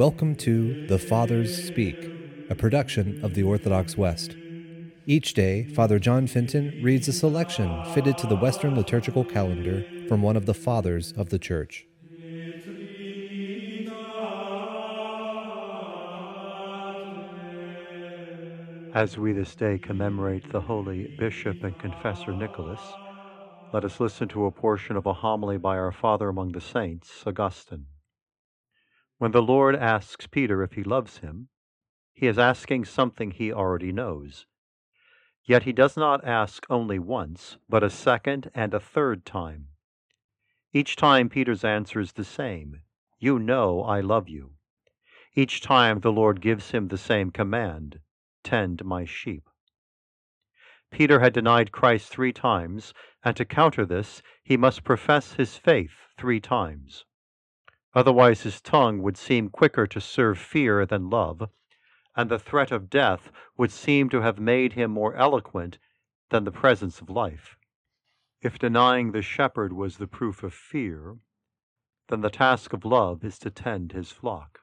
Welcome to The Fathers Speak, a production of the Orthodox West. Each day, Father John Fenton reads a selection fitted to the Western liturgical calendar from one of the Fathers of the Church. As we this day commemorate the holy Bishop and Confessor Nicholas, let us listen to a portion of a homily by our Father among the Saints, Augustine. When the Lord asks Peter if he loves him, he is asking something he already knows. Yet he does not ask only once, but a second and a third time. Each time Peter's answer is the same You know I love you. Each time the Lord gives him the same command Tend my sheep. Peter had denied Christ three times, and to counter this, he must profess his faith three times. Otherwise, his tongue would seem quicker to serve fear than love, and the threat of death would seem to have made him more eloquent than the presence of life. If denying the shepherd was the proof of fear, then the task of love is to tend his flock.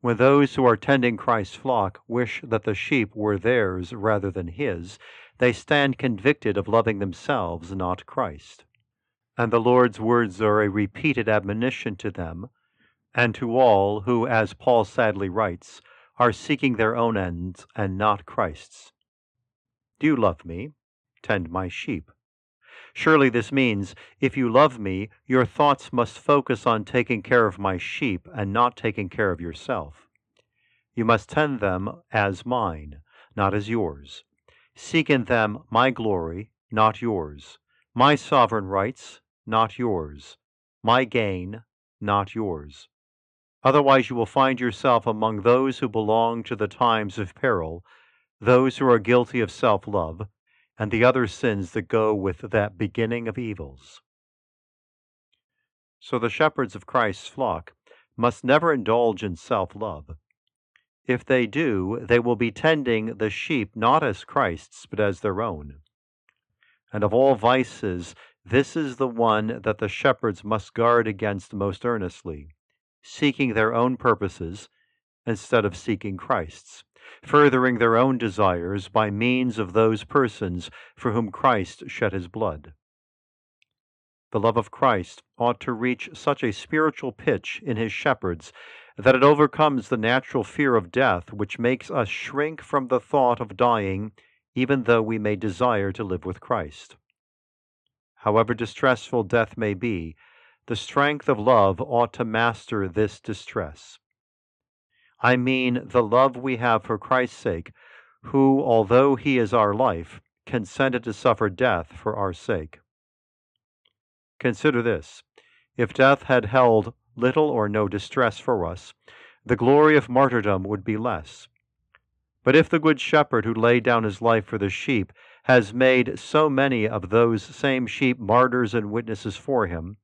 When those who are tending Christ's flock wish that the sheep were theirs rather than his, they stand convicted of loving themselves, not Christ and the Lord's words are a repeated admonition to them and to all who, as Paul sadly writes, are seeking their own ends and not Christ's. Do you love me? Tend my sheep. Surely this means, if you love me, your thoughts must focus on taking care of my sheep and not taking care of yourself. You must tend them as mine, not as yours. Seek in them my glory, not yours, my sovereign rights, not yours, my gain, not yours. Otherwise, you will find yourself among those who belong to the times of peril, those who are guilty of self love, and the other sins that go with that beginning of evils. So the shepherds of Christ's flock must never indulge in self love. If they do, they will be tending the sheep not as Christ's, but as their own. And of all vices, this is the one that the shepherds must guard against most earnestly, seeking their own purposes instead of seeking Christ's, furthering their own desires by means of those persons for whom Christ shed his blood. The love of Christ ought to reach such a spiritual pitch in his shepherds that it overcomes the natural fear of death which makes us shrink from the thought of dying even though we may desire to live with Christ. However distressful death may be, the strength of love ought to master this distress. I mean the love we have for Christ's sake, who, although he is our life, consented to suffer death for our sake. Consider this if death had held little or no distress for us, the glory of martyrdom would be less. But if the Good Shepherd who laid down his life for the sheep has made so many of those same sheep martyrs and witnesses for him,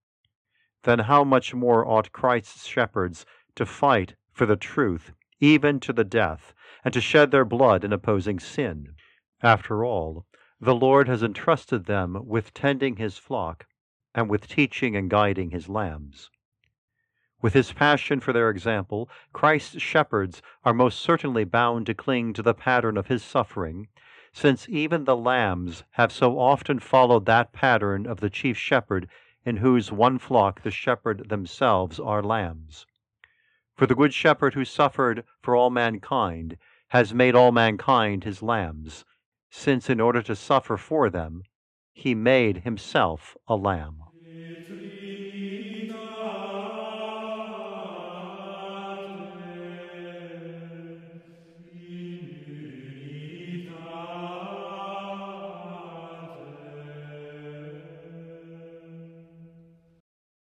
then how much more ought Christ's shepherds to fight for the truth, even to the death, and to shed their blood in opposing sin? After all, the Lord has entrusted them with tending his flock and with teaching and guiding his lambs. With his passion for their example, Christ's shepherds are most certainly bound to cling to the pattern of his suffering since even the lambs have so often followed that pattern of the chief shepherd, in whose one flock the shepherd themselves are lambs. For the good shepherd who suffered for all mankind has made all mankind his lambs, since in order to suffer for them, he made himself a lamb.